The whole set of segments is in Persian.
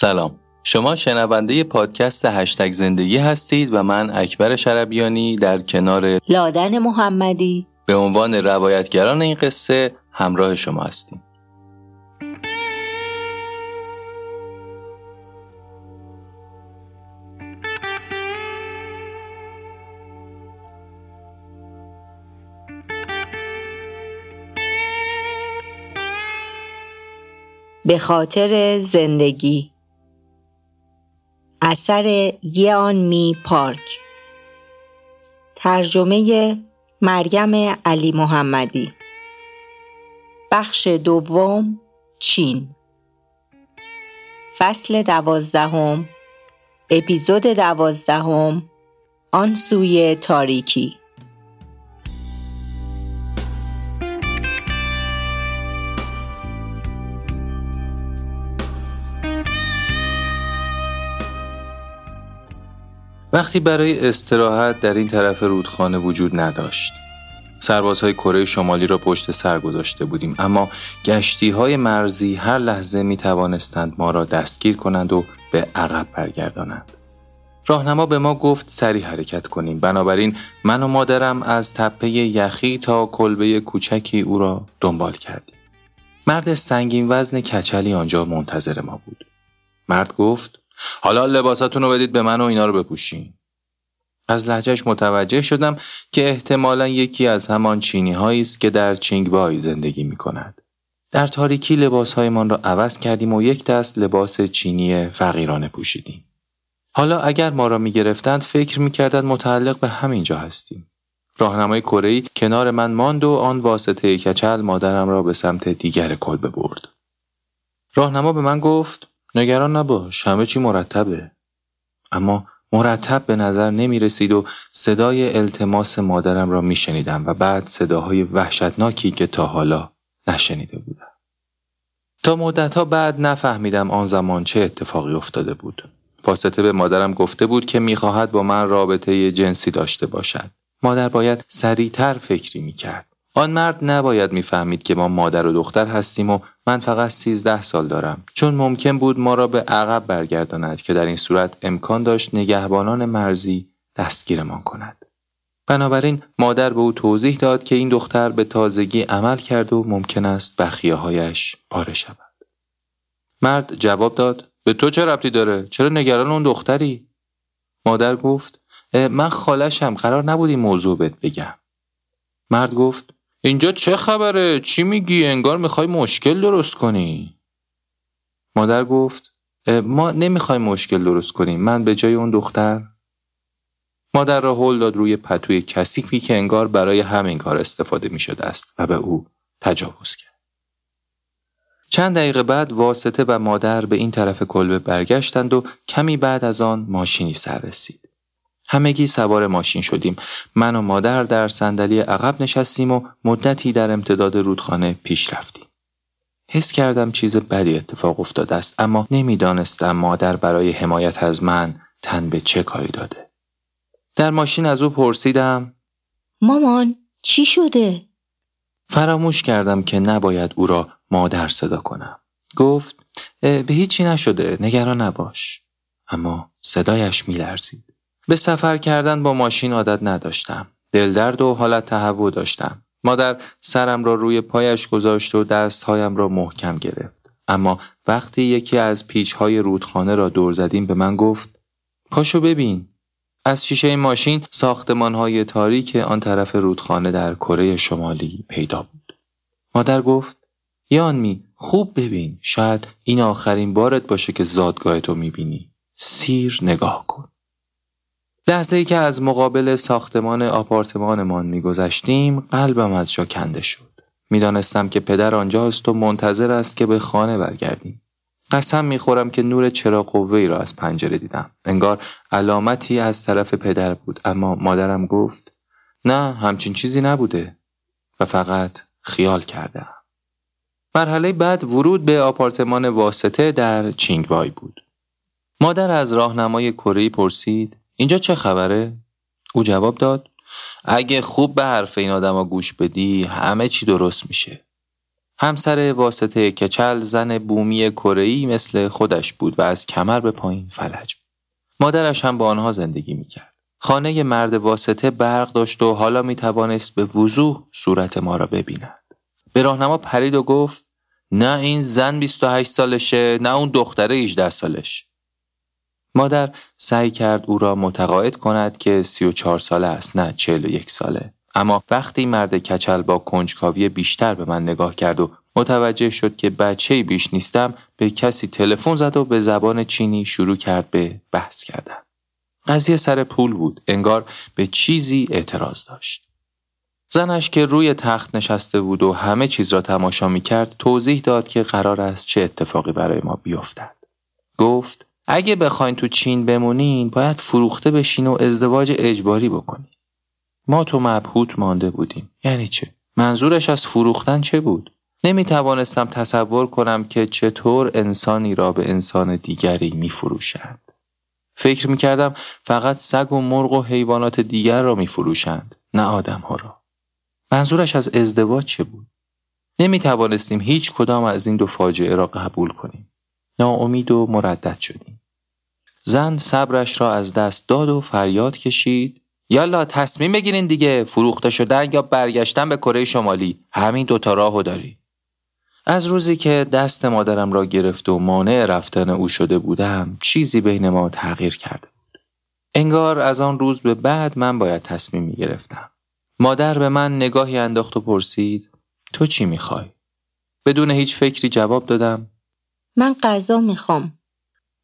سلام. شما شنونده پادکست هشتگ زندگی هستید و من اکبر شربیانی در کنار لادن محمدی. به عنوان روایتگران این قصه همراه شما هستیم. به خاطر زندگی. اثر یان می پارک. ترجمه مریم علی محمدی. بخش دوم چین. فصل دوازدهم اپیزود دوازدهم آن سوی تاریکی. وقتی برای استراحت در این طرف رودخانه وجود نداشت سربازهای کره شمالی را پشت سر گذاشته بودیم اما گشتی های مرزی هر لحظه می توانستند ما را دستگیر کنند و به عقب برگردانند. راهنما به ما گفت سری حرکت کنیم بنابراین من و مادرم از تپه یخی تا کلبه کوچکی او را دنبال کردیم. مرد سنگین وزن کچلی آنجا منتظر ما بود. مرد گفت حالا لباساتون رو بدید به من و اینا رو بپوشین. از لحجهش متوجه شدم که احتمالا یکی از همان چینی هایی است که در چینگبای زندگی می کند. در تاریکی لباس هایمان را عوض کردیم و یک دست لباس چینی فقیرانه پوشیدیم. حالا اگر ما را می گرفتند فکر می کردند متعلق به همینجا هستیم. راهنمای کره کنار من ماند و آن واسطه کچل مادرم را به سمت دیگر کلبه برد. راهنما به من گفت نگران نباش همه چی مرتبه. اما مرتب به نظر نمی رسید و صدای التماس مادرم را می شنیدم و بعد صداهای وحشتناکی که تا حالا نشنیده بودم. تا مدتها بعد نفهمیدم آن زمان چه اتفاقی افتاده بود. واسطه به مادرم گفته بود که می‌خواهد با من رابطه جنسی داشته باشد. مادر باید سریعتر فکری می‌کرد. آن مرد نباید می‌فهمید که ما مادر و دختر هستیم و من فقط سیزده سال دارم چون ممکن بود ما را به عقب برگرداند که در این صورت امکان داشت نگهبانان مرزی دستگیرمان کند. بنابراین مادر به او توضیح داد که این دختر به تازگی عمل کرد و ممکن است بخیه هایش پاره شود. مرد جواب داد به تو چه ربطی داره؟ چرا نگران اون دختری؟ مادر گفت من خالشم قرار نبود این موضوع بهت بگم. مرد گفت اینجا چه خبره؟ چی میگی؟ انگار می‌خوای مشکل درست کنی. مادر گفت ما نمی‌خوایم مشکل درست کنیم. من به جای اون دختر مادر را هل داد روی پتوی کثیفی که انگار برای همین کار استفاده می شده است و به او تجاوز کرد. چند دقیقه بعد واسطه و مادر به این طرف کلبه برگشتند و کمی بعد از آن ماشینی سر رسید. همگی سوار ماشین شدیم. من و مادر در صندلی عقب نشستیم و مدتی در امتداد رودخانه پیش رفتیم. حس کردم چیز بدی اتفاق افتاده است اما نمی‌دانستم مادر برای حمایت از من تن به چه کاری داده. در ماشین از او پرسیدم مامان چی شده؟ فراموش کردم که نباید او را مادر صدا کنم. گفت به هیچی نشده نگران نباش. اما صدایش میلرزید. به سفر کردن با ماشین عادت نداشتم. دلدرد و حالت تهوع داشتم. مادر سرم را روی پایش گذاشت و دستهایم را محکم گرفت. اما وقتی یکی از پیچهای رودخانه را دور زدیم به من گفت پاشو ببین. از شیشه ماشین ساختمانهای تاریک آن طرف رودخانه در کره شمالی پیدا بود. مادر گفت یانمی خوب ببین شاید این آخرین بارت باشه که زادگاه تو می‌بینی. سیر نگاه کن. لحظه ای که از مقابل ساختمان آپارتمانمان میگذشتیم قلبم از جا کنده شد. می‌دانستم که پدر آنجاست و منتظر است که به خانه برگردیم. قسم می‌خورم که نور چراغ قوه را از پنجره دیدم. انگار علامتی از طرف پدر بود اما مادرم گفت نه همچین چیزی نبوده و فقط خیال کردم. مرحله بعد ورود به آپارتمان واسطه در چینگوای بود. مادر از راهنمای کره پرسید اینجا چه خبره؟ او جواب داد اگه خوب به حرف این آدما گوش بدی همه چی درست میشه. همسر واسطه کچل زن بومی کره‌ای مثل خودش بود و از کمر به پایین فلج مادرش هم با آنها زندگی می‌کرد. خانه مرد واسطه برق داشت و حالا می توانست به وضوح صورت ما را ببیند. به راهنما پرید و گفت نه این زن 28 سالشه نه اون دختره 18 سالش. مادر سعی کرد او را متقاعد کند که 34 ساله است نه 41 ساله. اما وقتی مرد کچل با کنجکاوی بیشتر به من نگاه کرد و متوجه شد که بچه بیش نیستم به کسی تلفن زد و به زبان چینی شروع کرد به بحث کردن. قضیه سر پول بود. انگار به چیزی اعتراض داشت. زنش که روی تخت نشسته بود و همه چیز را تماشا می کرد توضیح داد که قرار است چه اتفاقی برای ما بیفتد. گفت اگه بخواین تو چین بمونین باید فروخته بشین و ازدواج اجباری بکنین. ما تو مبهوت مانده بودیم. یعنی چه؟ منظورش از فروختن چه بود؟ نمی توانستم تصور کنم که چطور انسانی را به انسان دیگری می فروشند. فکر می کردم فقط سگ و مرغ و حیوانات دیگر را می فروشند نه آدم ها را. منظورش از ازدواج چه بود؟ نمی توانستیم هیچ کدام از این دو فاجعه را قبول کنیم. ناامید و مردد شدیم. زن صبرش را از دست داد و فریاد کشید. یالا تصمیم بگیرین دیگه فروخته شدن یا برگشتن به کره شمالی. همین دوتا راهو داری. از روزی که دست مادرم را گرفت و مانع رفتن او شده بودم چیزی بین ما تغییر کرده بود. انگار از آن روز به بعد من باید تصمیم می گرفتم مادر به من نگاهی انداخت و پرسید تو چی می‌خوای؟ بدون هیچ فکری جواب دادم. من غذا می‌خوام.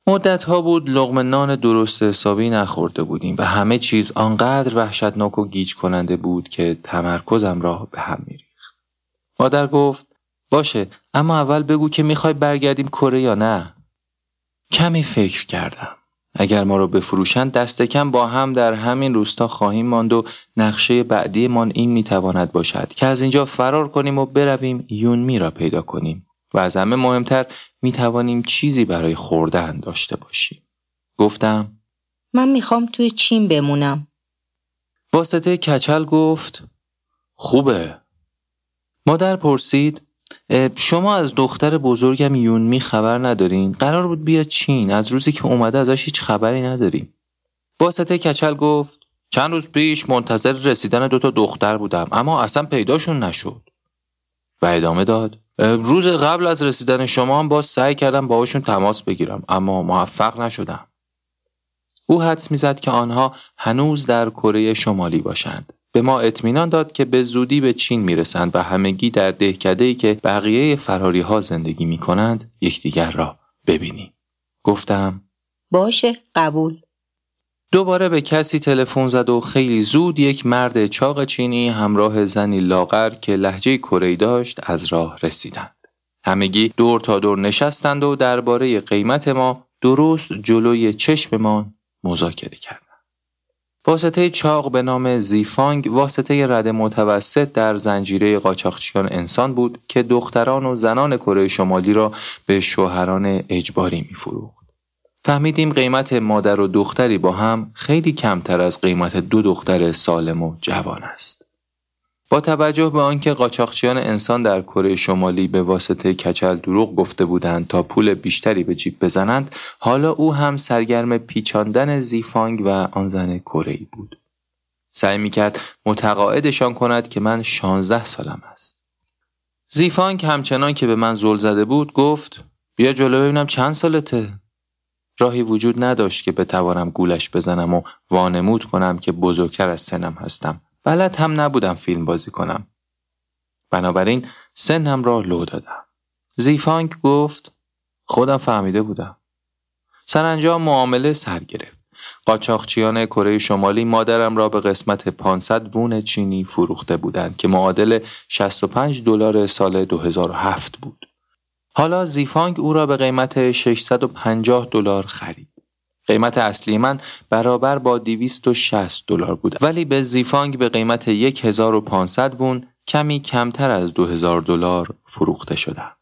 مدت ها بود لغم نان درست حسابی نخورده بودیم و همه چیز آنقدر وحشتناک و گیج کننده بود که تمرکزم را به هم میریخت. مادر گفت باشه اما اول بگو که می‌خوای برگردیم کره یا نه کمی فکر کردم اگر ما رو بفروشند دست کم با هم در همین روستا خواهیم ماند و نقشه بعدیمان این می‌تواند باشد که از اینجا فرار کنیم و برویم یونمی را پیدا کنیم و از همه مهمتر می‌توانیم چیزی برای خوردن داشته باشیم. گفتم من می‌خوام توی چین بمونم. واسطه کچل گفت خوبه. مادر پرسید شما از دختر بزرگم یونمی خبر ندارین؟ قرار بود بیاد چین. از روزی که اومده ازش هیچ خبری نداریم. واسطه کچل گفت چند روز پیش منتظر رسیدن دوتا دختر بودم اما اصلا پیداشون نشد. و ادامه داد روز قبل از رسیدن شما هم باز سعی کردم باهاشون تماس بگیرم اما موفق نشدم او حدس می‌زد که آنها هنوز در کره شمالی باشند به ما اطمینان داد که به زودی به چین می‌رسند و همگی در دهکده‌ای که بقیه فراری ها زندگی می کنند یکدیگر را ببینیم. گفتم باشه قبول. دوباره به کسی تلفن زد و خیلی زود یک مرد چاق چینی همراه زنی لاغر که لحجه کره داشت از راه رسیدند. همگی دور تا دور نشستند و درباره قیمت ما درست جلوی چشممان مذاکره کردند. واسطه چاق به نام زیفانگ واسطه رد متوسط در زنجیره قاچاقچیان انسان بود که دختران و زنان کره شمالی را به شوهران اجباری میفروخت. فهمیدیم قیمت مادر و دختری با هم خیلی کمتر از قیمت دو دختر سالم و جوان است. با توجه به آنکه قاچاقچیان انسان در کره شمالی به واسطه کچل دروغ گفته بودند تا پول بیشتری به جیب بزنند حالا او هم سرگرم پیچاندن زیفانگ و آن زن کره بود. سعی می‌کرد متقاعدشان کند که من شانزده سالم است. زیفانگ همچنان که به من زل زده بود گفت بیا جلو ببینم چند سالته؟ راهی وجود نداشت که بتوانم گولش بزنم و وانمود کنم که بزرگتر از سنم هستم بلد هم نبودم فیلم بازی کنم. بنابراین سنم را لو دادم. زیفانک گفت خودم فهمیده بودم. سرانجام معامله سر گرفت. قاچاقچیان کره شمالی مادرم را به قسمت 500 وون چینی فروخته بودند که معادل 65 دلار سال 2007 بود. حالا زیفانگ او را به قیمت 650 دلار خرید. قیمت اصلی من برابر با 260 دلار بود ولی به زیفانگ به قیمت 1500 وون کمی کمتر از 2000 دلار فروخته شدم.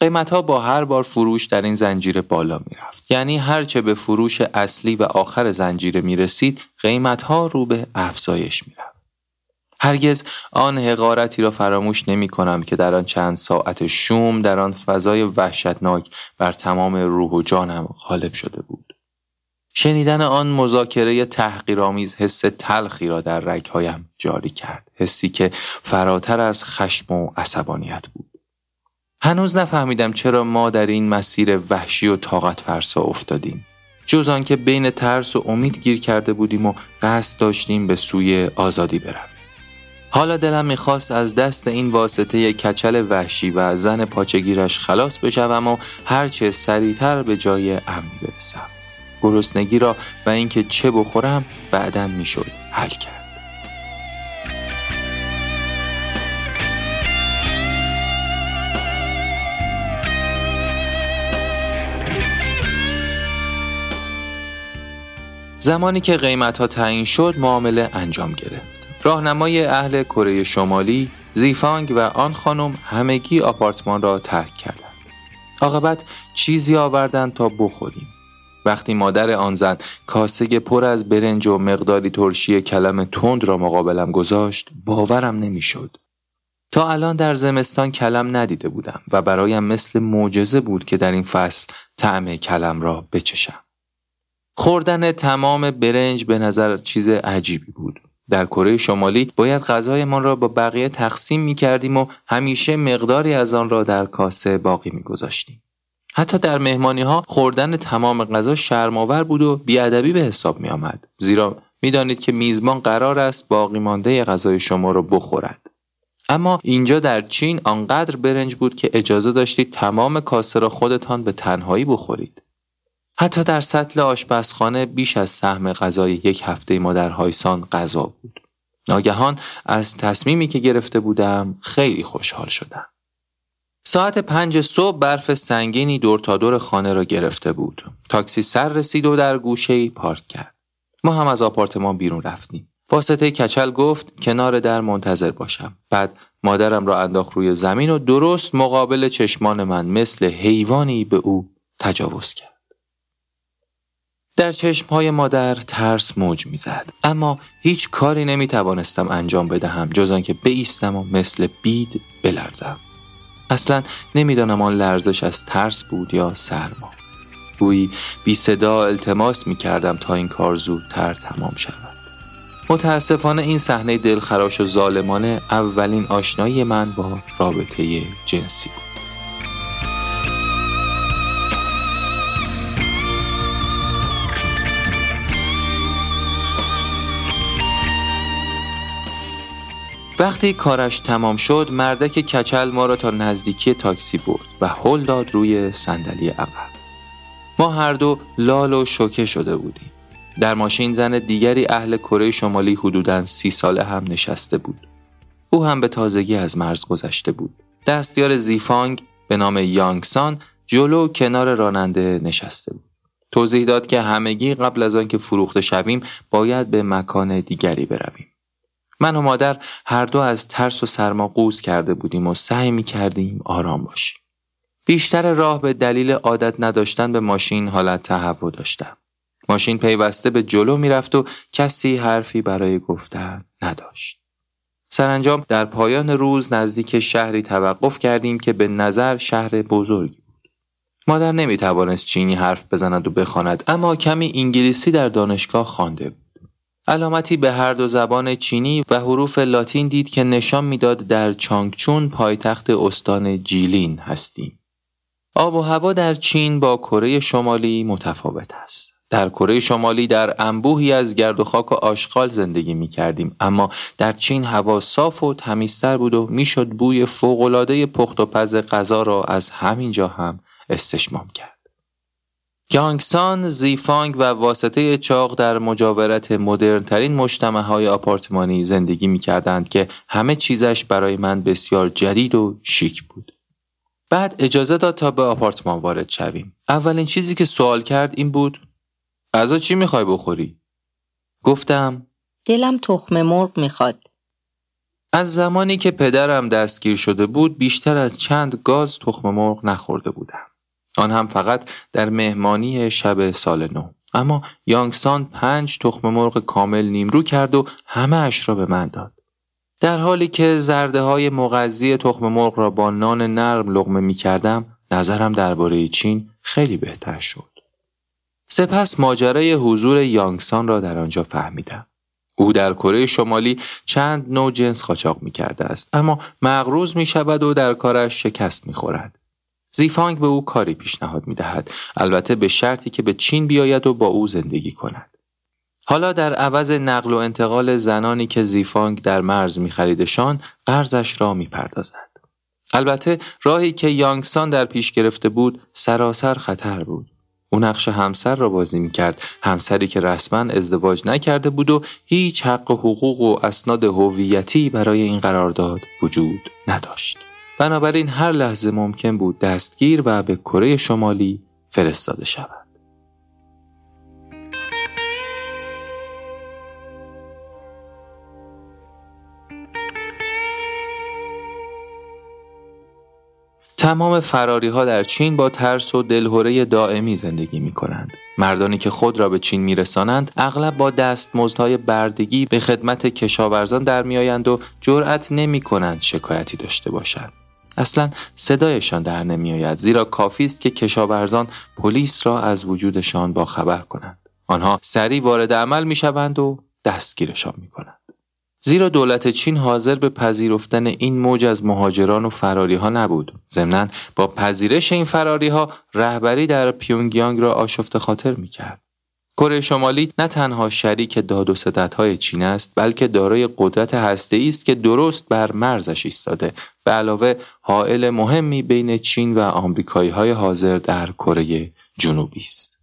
قیمت ها با هر بار فروش در این زنجیره بالا می رفت. یعنی هرچه به فروش اصلی و آخر زنجیره می رسید قیمت ها رو به افزایش می رفت. هرگز آن حقارتی را فراموش نمی کنم که در آن چند ساعت شوم در آن فضای وحشتناک بر تمام روح و جانم غالب شده بود. شنیدن آن مذاکره تحقیرآمیز حس تلخی را در رگهایم جاری کرد. حسی که فراتر از خشم و عصبانیت بود. هنوز نفهمیدم چرا ما در این مسیر وحشی و طاقت فرسا افتادیم. جز آنکه بین ترس و امید گیر کرده بودیم و قصد داشتیم به سوی آزادی برویم. حالا دلم می‌خواست از دست این واسطه کچل وحشی و زن پاچگیرش خلاص بشوم و هرچه سریعتر به جای امن برسم. گرسنگی را و اینکه چه بخورم بعدا می‌شد حل کرد. زمانی که قیمت ها تعیین شد معامله انجام گرفت. راهنمای اهل کره شمالی زیفانگ و آن خانم همگی آپارتمان را ترک کردند. عاقبت چیزی آوردند تا بخوریم. وقتی مادر آن زن کاسه پر از برنج و مقداری ترشی کلم تند را مقابلم گذاشت باورم نمی‌شد. تا الان در زمستان کلم ندیده بودم و برایم مثل معجزه بود که در این فصل طعم کلم را بچشم. خوردن تمام برنج به نظر چیز عجیبی بود. در کره شمالی باید غذایمان را با بقیه تقسیم می کردیم و همیشه مقداری از آن را در کاسه باقی می گذاشتیم. حتی در مهمانی ها خوردن تمام غذا شرماور بود و بیادبی به حساب می آمد. زیرا می‌دانید که میزبان قرار است باقی مانده غذای شما را بخورد. اما اینجا در چین آنقدر برنج بود که اجازه داشتید تمام کاسه را خودتان به تنهایی بخورید. حتی در سطل آشپزخانه بیش از سهم غذای یک هفته ما در هایسان غذا بود. ناگهان از تصمیمی که گرفته بودم خیلی خوشحال شدم. ساعت پنج صبح برف سنگینی دور تا دور خانه را گرفته بود. تاکسی سر رسید و در گوشه پارک کرد. ما هم از آپارتمان بیرون رفتیم. واسطه کچل گفت کنار در منتظر باشم. بعد مادرم را انداخت روی زمین و درست مقابل چشمان من مثل حیوانی به او تجاوز کرد. در چشمهای مادر ترس موج می‌زد. اما هیچ کاری نمی توانستم انجام بدهم جز آنکه بایستم و مثل بید بلرزم. اصلا نمی‌دانم آن لرزش از ترس بود یا سرما. گویی بی صدا التماس می کردم تا این کار زودتر تمام شود. متاسفانه این صحنه دلخراش و ظالمانه اولین آشنایی من با رابطه جنسی بود. وقتی کارش تمام شد مردک کچل ما را تا نزدیکی تاکسی برد و هل داد روی صندلی عقب. ما هر دو لال و شوکه شده بودیم. در ماشین زن دیگری اهل کره شمالی حدوداً سی ساله هم نشسته بود. او هم به تازگی از مرز گذشته بود. دستیار زیفانگ به نام یانگسان جلو کنار راننده نشسته بود. توضیح داد که همگی قبل از آنکه فروخته شویم باید به مکان دیگری برویم. من و مادر هر دو از ترس و سرما قوز کرده بودیم و سعی می کردیم آرام باشیم. بیشتر راه به دلیل عادت نداشتن به ماشین حالت تهوع داشتم. ماشین پیوسته به جلو می‌رفت و کسی حرفی برای گفتن نداشت. سرانجام در پایان روز نزدیک شهری توقف کردیم که به نظر شهر بزرگی بود. مادر نمی توانست چینی حرف بزند و بخواند اما کمی انگلیسی در دانشگاه خوانده بود. علامتی به هر دو زبان چینی و حروف لاتین دید که نشان می‌داد در چانگچون پایتخت استان جیلین هستیم. آب و هوا در چین با کره شمالی متفاوت است. در کره شمالی در انبوهی از گرد و خاک و آشغال زندگی می کردیم اما در چین هوا صاف و تمیزتر بود و می‌شد بوی فوقالعاده پخت و پز غذا را از همینجا هم استشمام کرد. یانگسان، زیفانگ و واسطه چاق در مجاورت مدرنترین مجتمع های آپارتمانی زندگی می کردند که همه چیزش برای من بسیار جدید و شیک بود. بعد اجازه داد تا به آپارتمان وارد شویم. اولین چیزی که سوال کرد این بود غذا چی می‌خوای بخوری؟ گفتم دلم تخم مرغ می‌خواد. از زمانی که پدرم دستگیر شده بود بیشتر از چند گاز تخم مرغ نخورده بودم. آن هم فقط در مهمانی شب سال نو اما یانگسان پنج تخم مرغ کامل نیمرو کرد و همه اش را به من داد در حالی که زرده های مغذی تخم مرغ را با نان نرم لغمه می کردم نظرم درباره چین خیلی بهتر شد. سپس ماجرای حضور یانگسان را در آنجا فهمیدم. او در کره شمالی چند نوع جنس قاچاق می کرده است اما مغروز می شود و در کارش شکست می خورد. زیفانگ به او کاری پیشنهاد می دهد البته به شرطی که به چین بیاید و با او زندگی کند. حالا در عوض نقل و انتقال زنانی که زیفانگ در مرز می خریدشان قرضش را می پردازد. البته راهی که یانگسان در پیش گرفته بود سراسر خطر بود. او نقش همسر را بازی می کرد همسری که رسما ازدواج نکرده بود و هیچ حق و حقوق و اسناد هویتی برای این قرارداد وجود نداشت بنابراین هر لحظه ممکن بود دستگیر و به کره شمالی فرستاده شود تمام فراری ها در چین با ترس و دلهوره دائمی زندگی می کنند. مردانی که خود را به چین میرسانند اغلب با دستمزدهای بردگی به خدمت کشاورزان در میآیند و جرأت نمی کنند شکایتی داشته باشند. اصلا صدایشان در نمیآید زیرا کافی است که کشاورزان پلیس را از وجودشان با خبر کنند. آنها سریع وارد عمل می شوند و دستگیرشان می کنند. زیرا دولت چین حاضر به پذیرفتن این موج از مهاجران و فراری ها نبود. ضمناً با پذیرش این فراری ها رهبری در پیونگیانگ را آشفته خاطر می کرد. کره شمالی نه تنها شریک داد و های چین است بلکه دارای قدرت هسته است که درست بر مرزش ایستاده به علاوه حائل مهمی بین چین و آمریکایی های حاضر در کره جنوبی است.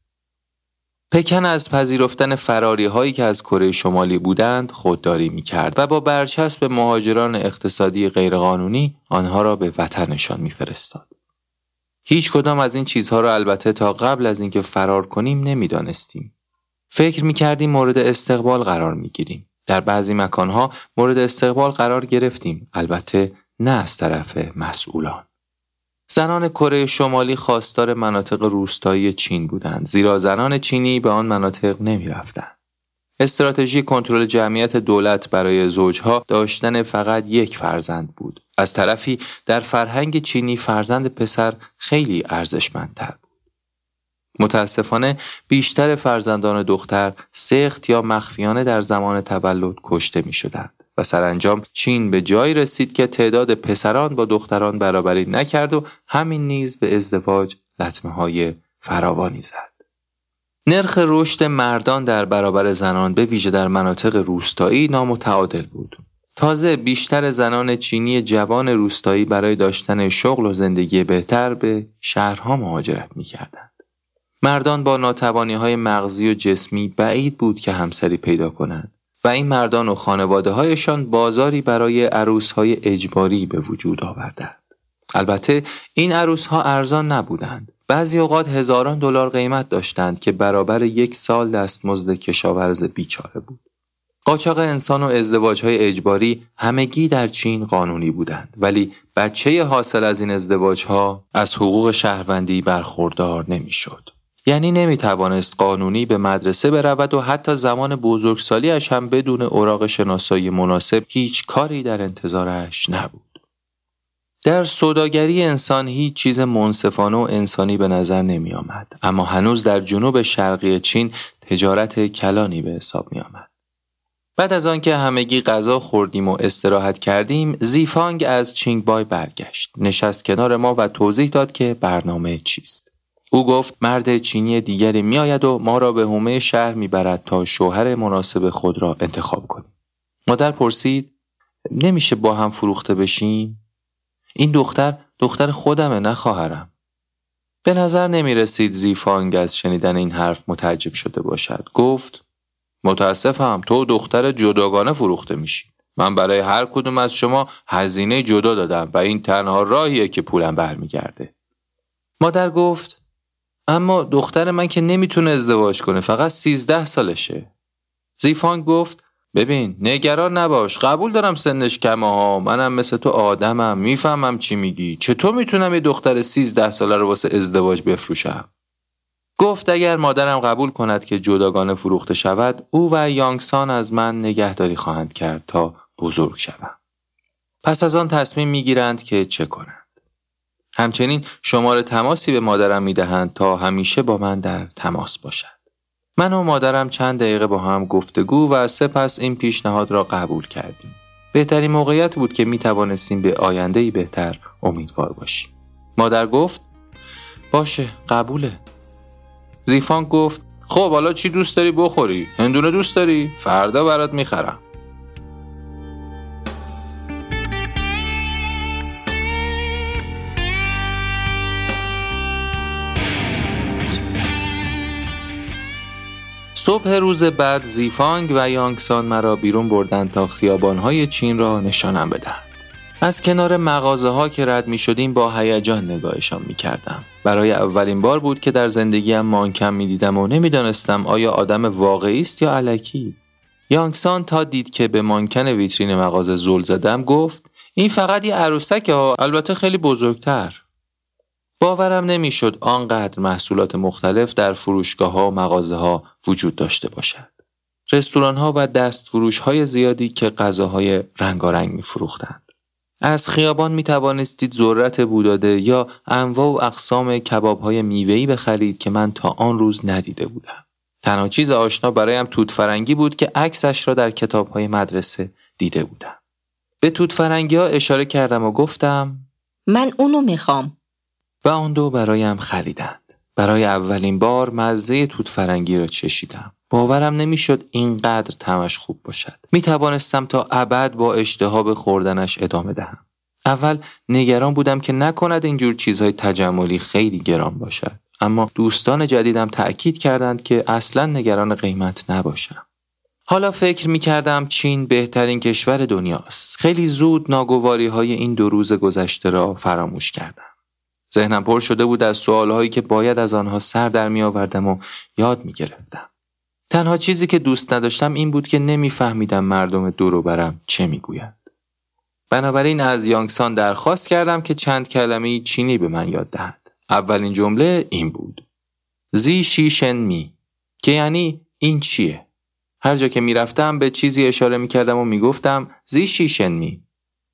پکن از پذیرفتن فراری هایی که از کره شمالی بودند خودداری می کرد و با برچسب مهاجران اقتصادی غیرقانونی آنها را به وطنشان میفرستاد. هیچ کدام از این چیزها را البته تا قبل از اینکه فرار کنیم نمی‌دانستیم. فکر می کردیم مورد استقبال قرار می گیریم. در بعضی مکانها مورد استقبال قرار گرفتیم البته نه از طرف مسئولان. زنان کره شمالی خواستار مناطق روستایی چین بودند زیرا زنان چینی به آن مناطق نمی رفتن. استراتژی کنترل جمعیت دولت برای زوجها داشتن فقط یک فرزند بود. از طرفی در فرهنگ چینی فرزند پسر خیلی ارزشمندتر بود. متاسفانه بیشتر فرزندان دختر سخت یا مخفیانه در زمان تولد کشته می شدند. و سرانجام چین به جایی رسید که تعداد پسران با دختران برابری نکرد و همین نیز به ازدواج لطمه های فراوانی زد. نرخ رشد مردان در برابر زنان به ویژه در مناطق روستایی نامتعادل بود. تازه بیشتر زنان چینی جوان روستایی برای داشتن شغل و زندگی بهتر به شهرها مهاجرت می کردند. مردان با ناتوانی های مغزی و جسمی بعید بود که همسری پیدا کنند. و این مردان و خانواده هایشان بازاری برای عروس های اجباری به وجود آوردند. البته این عروس ها ارزان نبودند. بعضی اوقات هزاران دلار قیمت داشتند که برابر یک سال دستمزد کشاورز بیچاره بود. قاچاق انسان و ازدواج های اجباری همگی در چین قانونی بودند ولی بچه حاصل از این ازدواج ها از حقوق شهروندی برخوردار نمی‌شد. یعنی نمی توانست قانونی به مدرسه برود و حتی زمان بزرگسالیش هم بدون اوراق شناسایی مناسب هیچ کاری در انتظارش نبود. در سوداگری انسان هیچ چیز منصفانه و انسانی به نظر نمی آمد. اما هنوز در جنوب شرقی چین تجارت کلانی به حساب می آمد. بعد از آنکه همگی غذا خوردیم و استراحت کردیم زیفانگ از چینگبای برگشت نشست کنار ما و توضیح داد که برنامه چیست او گفت مرد چینی دیگری میآید و ما را به حومه شهر می‌برد تا شوهر مناسب خود را انتخاب کنیم. مادر پرسید نمیشه با هم فروخته بشیم؟ این دختر دختر خودمه نه خواهرم. به نظر نمی رسید زیفانگ از شنیدن این حرف متعجب شده باشد. گفت متاسفم تو دختر جداگانه فروخته میشی. من برای هر کدوم از شما هزینه جدا دادم و این تنها راهیه که پولم برمیگرده. مادر گفت اما دختر من که نمی‌تونه ازدواج کنه فقط سیزده سالشه. زیفان گفت ببین نگران نباش قبول دارم سنش کمه ها منم مثل تو آدمم می‌فهمم چی میگی. چطور می‌تونم یه دختر سیزده ساله رو واسه ازدواج بفروشم؟ گفت اگر مادرم قبول کند که جداگانه فروخته شود او و یانگسان از من نگهداری خواهند کرد تا بزرگ شوم. پس از آن تصمیم می‌گیرند که چه کنند. همچنین شماره تماسی به مادرم می‌دهند تا همیشه با من در تماس باشد. من و مادرم چند دقیقه با هم گفتگو و سپس این پیشنهاد را قبول کردیم. بهترین موقعیت بود که می توانستیم به آینده بهتر امیدوار باشیم. مادر گفت باشه قبوله. زیفان گفت خب حالا چی دوست داری بخوری؟ هندونه دوست داری؟ فردا برات می‌خرم. صبح روز بعد زیفانگ و یانگسان مرا بیرون بردند تا خیابانهای چین را نشانم بدهند. از کنار مغازه ها که رد می شدیم با هیجان نگاهشان می کردم. برای اولین بار بود که در زندگیم مانکم می دیدم و نمی‌دانستم آیا آدم واقعی است یا علکی. یانگسان تا دید که به مانکن ویترین مغازه زل زدم گفت این فقط یه عروسک ها البته خیلی بزرگتر. باورم نمی‌شد آنقدر محصولات مختلف در فروشگاه ها و مغازه ها وجود داشته باشد. رستوران ها و دست فروش های زیادی که غذاهای رنگارنگ می فروختند. از خیابان می توانستید ذرت بوداده یا انواع و اقسام کباب های میوهی بخرید که من تا آن روز ندیده بودم. تنها چیز آشنا برایم توت فرنگی بود که عکسش را در کتاب های مدرسه دیده بودم. به توت فرنگی ها اشاره کردم و گفتم من اونو می‌خوام. و آن دو برایم خریدند. برای اولین بار مزه توت فرنگی را چشیدم. باورم نمی‌شد اینقدر تمش خوب باشد. می توانستم تا ابد با اشتها به خوردنش ادامه دهم. اول نگران بودم که نکند اینجور چیزهای تجملی خیلی گران باشد. اما دوستان جدیدم تأکید کردند که اصلا نگران قیمت نباشم. حالا فکر می کردم چین بهترین کشور دنیاست. خیلی زود ناگواری های این دو روز گذشته را فراموش کردم. ذهنم پر شده بود از سوالهایی که باید از آنها سر در می آوردم و یاد می گرفتم. تنها چیزی که دوست نداشتم این بود که نمیفهمیدم مردم دورو برم چه می‌گویند. بنابراین از یانگسان درخواست کردم که چند کلمه چینی به من یاد دهد. اولین جمله این بود. زی شیشن می که یعنی این چیه؟ هر جا که می‌رفتم به چیزی اشاره می‌کردم و می‌گفتم زی شیشن می.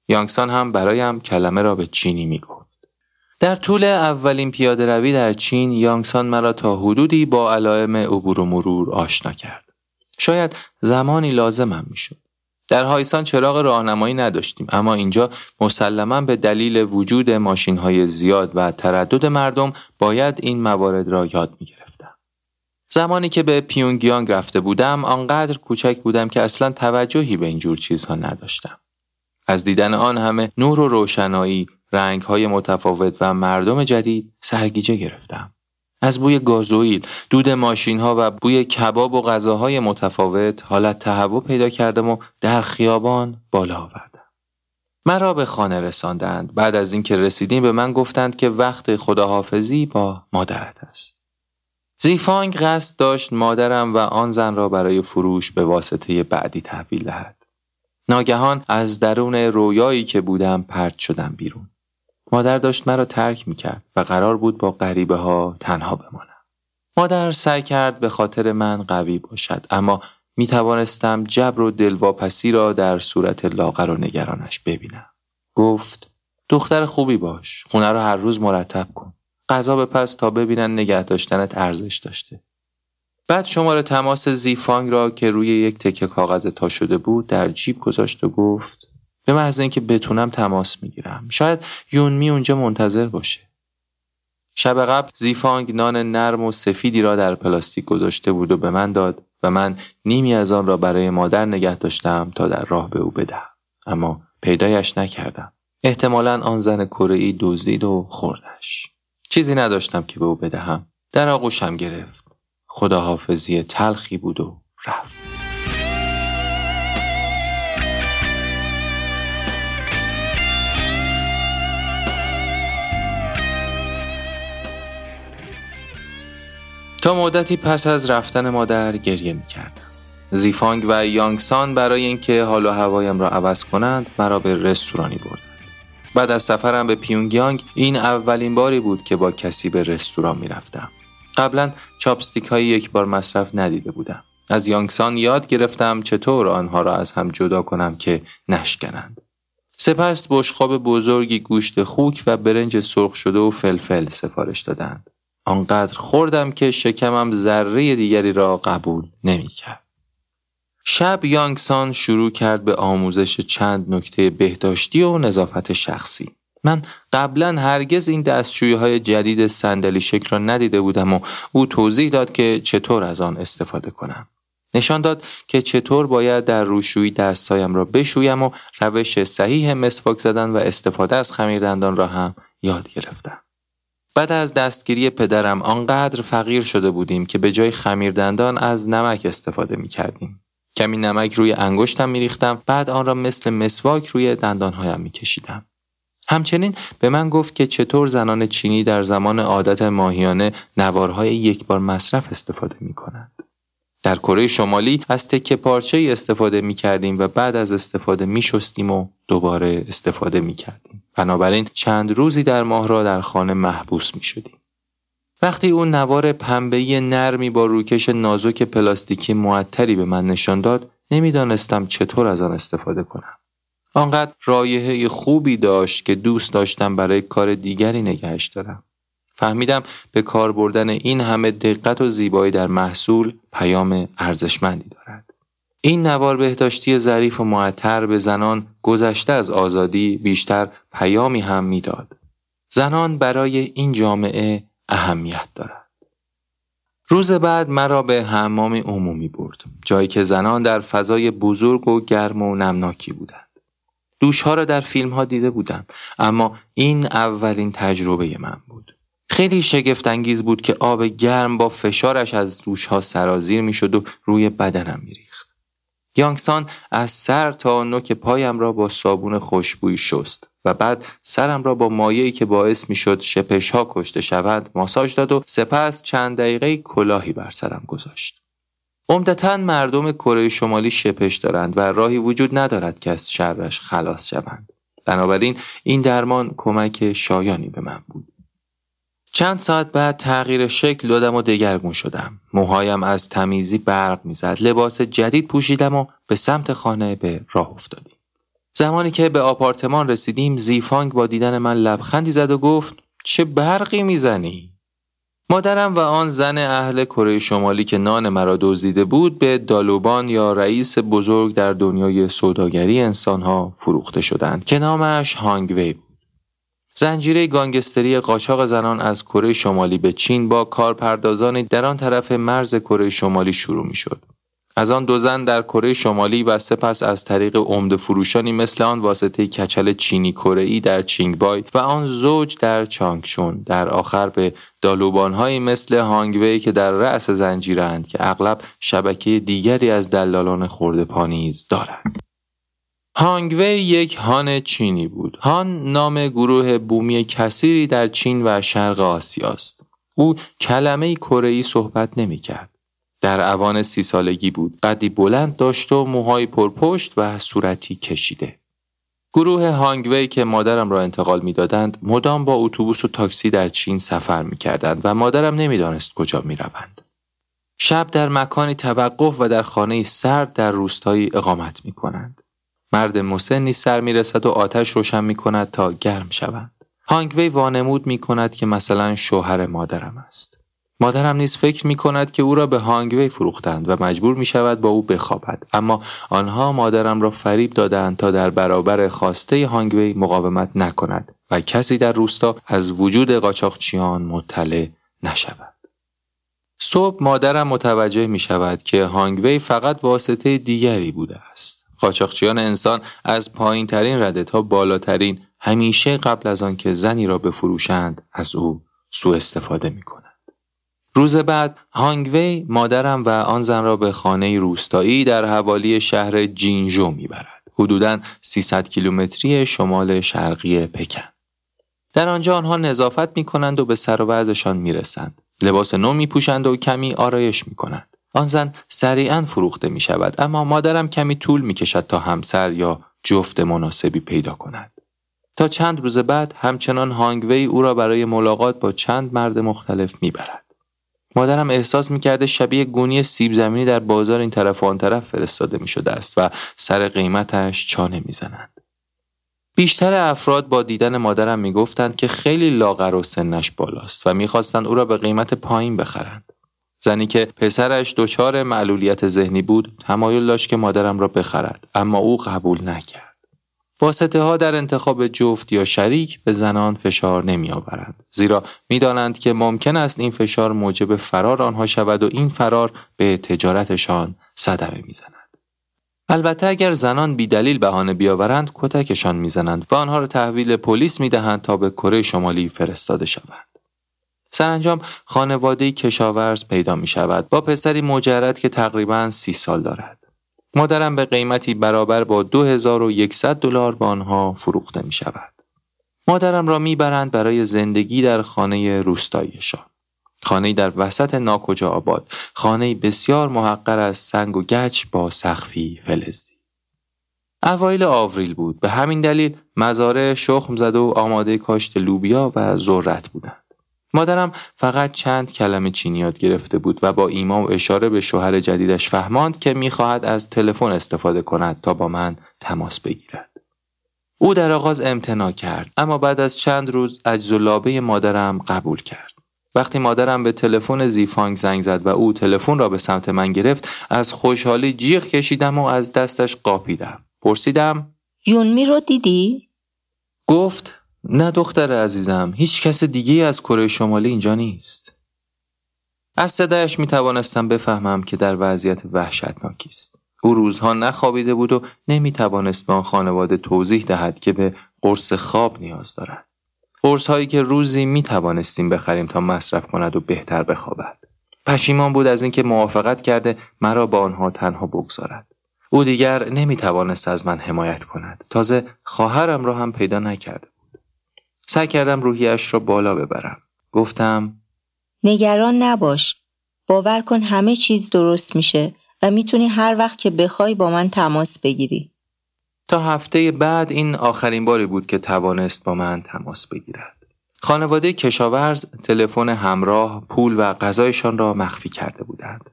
یانگسان هم برایم کلمه را به چینی می‌گفت. در طول اولین پیاده روی در چین یانگسان مرا تا حدودی با علائم عبور و مرور آشنا کرد. شاید زمانی لازمم می‌شد. در هایسان چراغ راهنمایی نداشتیم اما اینجا مسلما به دلیل وجود ماشین های زیاد و تردد مردم باید این موارد را یاد می گرفتم. زمانی که به پیونگیانگ رفته بودم آنقدر کوچک بودم که اصلا توجهی به اینجور چیزها نداشتم. از دیدن آن همه نور و روشنایی رنگ های متفاوت و مردم جدید سرگیجه گرفتم. از بوی گازوئیل، دود ماشین ها و بوی کباب و غذاهای متفاوت حالت تهوع پیدا کردم و در خیابان بالا آوردم. مرا به خانه رساندند. بعد از اینکه رسیدیم به من گفتند که وقت خداحافظی با مادرت است. زیفانگ قصد داشت مادرم و آن زن را برای فروش به واسطه بعدی تحویل دهد. ناگهان از درون رویایی که بودم پرت شدم بیرون. مادر داشت مرا ترک می‌کرد و قرار بود با غریبه ها تنها بمانم. مادر سعی کرد به خاطر من قوی باشد اما می توانستم جبر و دلواپسی را در صورت لاغر و نگرانش ببینم. گفت دختر خوبی باش. خونه را هر روز مرتب کن. غذا به پس تا ببینن نگه داشتنت ارزش داشته. بعد شماره تماس زیفانگ را که روی یک تکه کاغذ تا شده بود در جیب گذاشت و گفت به محض اینکه بتونم تماس می‌گیرم. شاید یونمی اونجا منتظر باشه. شب قبل زیفانگ نان نرم و سفیدی را در پلاستیک گذاشته بود و به من داد و من نیمی از آن را برای مادر نگه داشتم تا در راه به او بدهم. اما پیدایش نکردم. احتمالا آن زن کره دزدید و خوردش. چیزی نداشتم که به او بدهم. در آغوشم گرفت. خداحافظی تلخی بود و رفت. مدتی پس از رفتن مادر گریه می کردم. زیفانگ و یانگسان برای اینکه حال و هوایم را عوض کنند مرا به رستورانی بردند. بعد از سفرم به پیونگیانگ این اولین باری بود که با کسی به رستوران می رفتم. قبلا چاپستیک های یک بار مصرف ندیده بودم. از یانگسان یاد گرفتم چطور آنها را از هم جدا کنم که نشکنند. سپس بشخاب بزرگی گوشت خوک و برنج سرخ شده و فلفل سفارش دادند. آنقدر خوردم که شکمم ذره دیگری را قبول نمی‌کرد. شب یانگسان شروع کرد به آموزش چند نکته بهداشتی و نظافت شخصی. من قبلا هرگز این دستشویی های جدید صندلی شکل را ندیده بودم و او توضیح داد که چطور از آن استفاده کنم. نشان داد که چطور باید در روشویی دستهایم را بشویم و روش صحیح مسواک زدن و استفاده از خمیردندان را هم یاد گرفتم. بعد از دستگیری پدرم آنقدر فقیر شده بودیم که به جای خمیردندان از نمک استفاده می کردیم. کمی نمک روی انگشتم می ریختم بعد آن را مثل مسواک روی دندانهایم می کشیدم. همچنین به من گفت که چطور زنان چینی در زمان عادت ماهیانه نوارهای یک بار مصرف استفاده می کنند. در کره شمالی از تکه پارچه استفاده می کردیم و بعد از استفاده می شستیم و دوباره استفاده می کردیم. بنابراین چند روزی در ماه را در خانه محبوس می شدیم. وقتی اون نوار پنبهی نرمی با روکش نازک پلاستیکی معطری به من نشان داد نمی‌دانستم چطور از آن استفاده کنم. آنقدر رایحه خوبی داشت که دوست داشتم برای کار دیگری نگهش دارم. فهمیدم به کار بردن این همه دقت و زیبایی در محصول پیام ارزشمندی دارد. این نوار بهداشتی ظریف و معطر به زنان گذشته از آزادی بیشتر پیامی هم می‌داد. زنان برای این جامعه اهمیت دارد. روز بعد مرا به حمام عمومی برد. جایی که زنان در فضای بزرگ و گرم و نمناکی بودند. دوشها را در فیلم ها دیده بودم اما این اولین تجربه من بود. خیلی شگفت انگیز بود که آب گرم با فشارش از دوشها سرازیر می شد و روی بدنم می ریخت. یانگسان از سر تا نوک پایم را با صابون خوشبویی شست و بعد سرم را با مایعی که باعث می شد شپش ها کشته شود ماساژ داد و سپس چند دقیقه کلاهی بر سرم گذاشت. عمدتا مردم کره شمالی شپش دارند و راهی وجود ندارد که از شرش خلاص شوند. بنابراین این درمان کمک شایانی به من بود. چند ساعت بعد تغییر شکل دادم و دگرگون شدم. موهایم از تمیزی برق می‌زد. لباس جدید پوشیدم و به سمت خانه به راه افتادیم. زمانی که به آپارتمان رسیدیم زیفانگ با دیدن من لبخندی زد و گفت چه برقی می‌زنی؟ مادرم و آن زن اهل کره شمالی که نان مرا دزدیده بود به دالوبان یا رئیس بزرگ در دنیای سوداگری انسانها فروخته شدند که نامش هانگوی بود. زنجیره گانگستری قاچاق زنان از کره شمالی به چین با کارپردازانی در آن طرف مرز کره شمالی شروع می شد. از آن دو زن در کره شمالی و سپس از طریق عمده فروشانی مثل آن واسطه کچل چینی کره در چینگبای و آن زوج در چانگشون در آخر به دالوبانهایی مثل هانگوی که در رأس زنجیرند که اغلب شبکه دیگری از دلالان خورده پانیز دارند. هانگوی یک هان چینی بود. هان نام گروه بومی کثیری در چین و شرق آسیاست. او کلمه کره صحبت نمی کرد. در اوان سی سالگی بود. قدی بلند داشت و موهای پرپشت و صورتی کشیده. گروه هانگوی که مادرم را انتقال می‌دادند مدام با اتوبوس و تاکسی در چین سفر می‌کردند و مادرم نمی‌دانست کجا می‌روند شب در مکانی توقف و در خانه سرد در روستایی اقامت می کنند. مرد مسنی سر می رسد و آتش روشن می کند تا گرم شوند. هانگوی وانمود می کند که مثلا شوهر مادرم است. مادرم نیز فکر می کند که او را به هانگوی فروختند و مجبور می شود با او بخوابد اما آنها مادرم را فریب دادند تا در برابر خواسته هانگوی مقاومت نکند و کسی در روستا از وجود قاچاقچیان مطلع نشود صبح مادرم متوجه می شود که هانگوی فقط واسطه دیگری بوده است قاچاقچیان انسان از پایین ترین رده تا بالاترین همیشه قبل از آنکه زنی را بفروشند از او سوء استفاده می کنند. روز بعد هانگوی مادرم و آن زن را به خانه روستایی در حوالی شهر جینجو می‌برد. حدوداً 300 کیلومتری شمال شرقی پکن. در آنجا آنها نظافت می کنند و به سر و وضعشان می رسند. لباس نو می پوشند و کمی آرایش می کنند. آن زن سریعا فروخته می شود اما مادرم کمی طول می کشد تا همسر یا جفت مناسبی پیدا کند. تا چند روز بعد همچنان هانگوی او را برای ملاقات با چند مرد مختلف می برد. مادرم احساس می‌کرده شبیه گونی سیب زمینی در بازار این طرف و آن طرف فرستاده می شده است و سر قیمتش چانه می‌زنند. بیشتر افراد با دیدن مادرم می‌گفتند که خیلی لاغر و سنش بالاست و می‌خواستند او را به قیمت پایین بخرند. زنی که پسرش دچار معلولیت ذهنی بود تمایل داشت که مادرم را بخرد اما او قبول نکرد. واسطه ها در انتخاب جفت یا شریک به زنان فشار نمی آورند. زیرا می دانند که ممکن است این فشار موجب فرار آنها شود و این فرار به تجارتشان صدمه می‌زند. البته اگر زنان بیدلیل بهانه بیاورند کتکشان می‌زنند و آنها را تحویل پلیس می‌دهند تا به کره شمالی فرستاده شوند. سرانجام خانواده کشاورز پیدا می شود با پسری مجرد که تقریبا سی سال دارد. مادرم به قیمتی برابر با 2100 دلار به آنها فروخته می شود. مادرم را می‌برند برای زندگی در خانه روستاییشان. خانه در وسط ناکجا آباد خانه بسیار محقر از سنگ و گچ با سخفی فلزی اوایل آوریل بود به همین دلیل مزارع شخم زده و آماده کاشت لوبیا و ذرت بودند مادرم فقط چند کلمه چینی یاد گرفته بود و با ایما و اشاره به شوهر جدیدش فهماند که می‌خواهد از تلفن استفاده کند تا با من تماس بگیرد. او در آغاز امتناع کرد اما بعد از چند روز عجز و لابه مادرم قبول کرد. وقتی مادرم به تلفن زیفانگ زنگ زد و او تلفن را به سمت من گرفت از خوشحالی جیغ کشیدم و از دستش قاپیدم. پرسیدم یونمی رو دیدی؟ گفت نه دختر عزیزم هیچ کس دیگه از کره شمالی اینجا نیست از صدایش می توانستم بفهمم که در وضعیت وحشتناکی است او روزها نخوابیده بود و نمی توانست به خانواده توضیح دهد که به قرص خواب نیاز دارد قرص هایی که روزی می توانستیم بخریم تا مصرف کند و بهتر بخوابد. پشیمان بود از اینکه موافقت کرده مرا با آنها تنها بگذارد. او دیگر نمی توانست از من حمایت کند. تازه خواهرم را هم پیدا نکرده. سعی کردم روحیش را بالا ببرم. گفتم نگران نباش. باور کن همه چیز درست میشه و می‌تونی هر وقت که بخوای با من تماس بگیری. تا هفته بعد این آخرین باری بود که توانست با من تماس بگیرد. خانواده کشاورز تلفن همراه، پول و غذایشان را مخفی کرده بودند.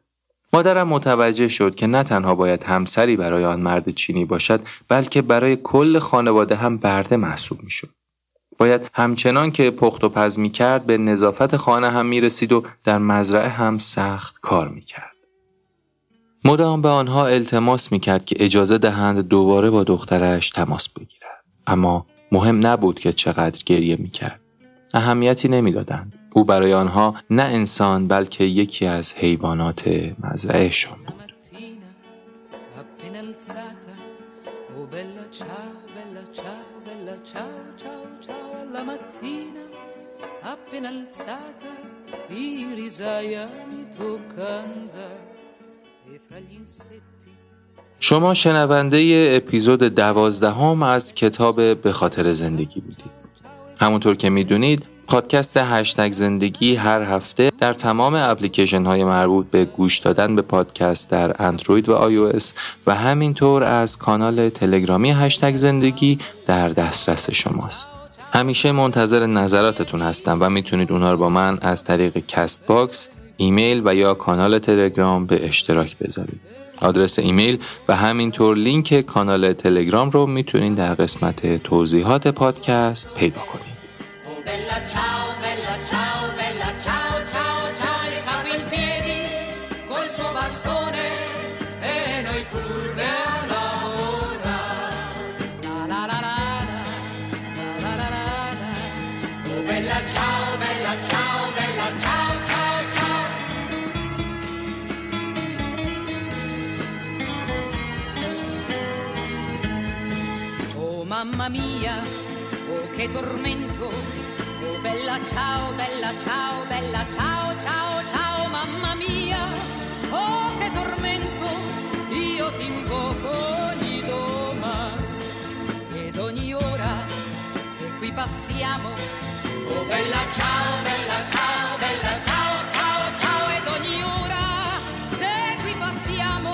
مادرم متوجه شد که نه تنها باید همسری برای آن مرد چینی باشد بلکه برای کل خانواده هم برده محسوب می‌شد. باید همچنان که پخت و پز می کرد به نظافت خانه هم می رسید و در مزرعه هم سخت کار می کرد. مدام به آنها التماس می‌کرد که اجازه دهند دوباره با دخترش تماس بگیرد اما مهم نبود که چقدر گریه می‌کرد. اهمیتی نمی‌دادند. او برای آنها نه انسان بلکه یکی از حیوانات مزرعهشان بود. شما شنونده اپیزود دوازدهم از کتاب به خاطر زندگی بودید. همونطور که می‌دونید پادکست هشتگ زندگی هر هفته در تمام اپلیکیشن های مربوط به گوش دادن به پادکست در اندروید و iOS و همینطور از کانال تلگرامی هشتگ زندگی در دسترس شماست. همیشه منتظر نظراتتون هستم و می‌تونید اونها رو با من از طریق Castbox ایمیل و یا کانال تلگرام به اشتراک بذارید. آدرس ایمیل و همینطور لینک کانال تلگرام رو می‌تونید در قسمت توضیحات پادکست پیدا کنید. che tormento. Oh bella ciao, bella ciao, bella ciao, ciao, ciao, mamma mia. Oh che tormento, io ti invoco ogni doma ed ogni ora che qui passiamo. Oh bella ciao, bella ciao, bella ciao, ciao, ciao ed ogni ora che qui passiamo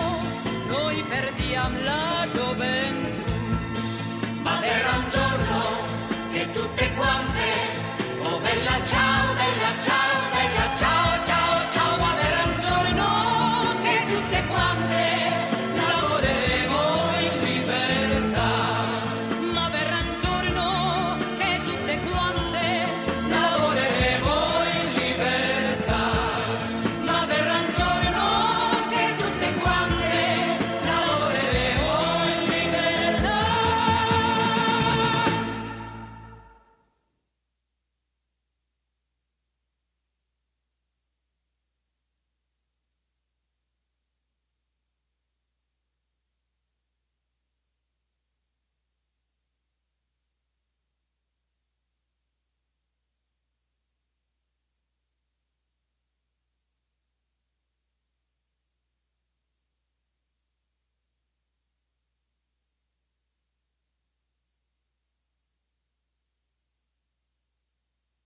noi perdiamo la gioventù. ciao, bella ciao.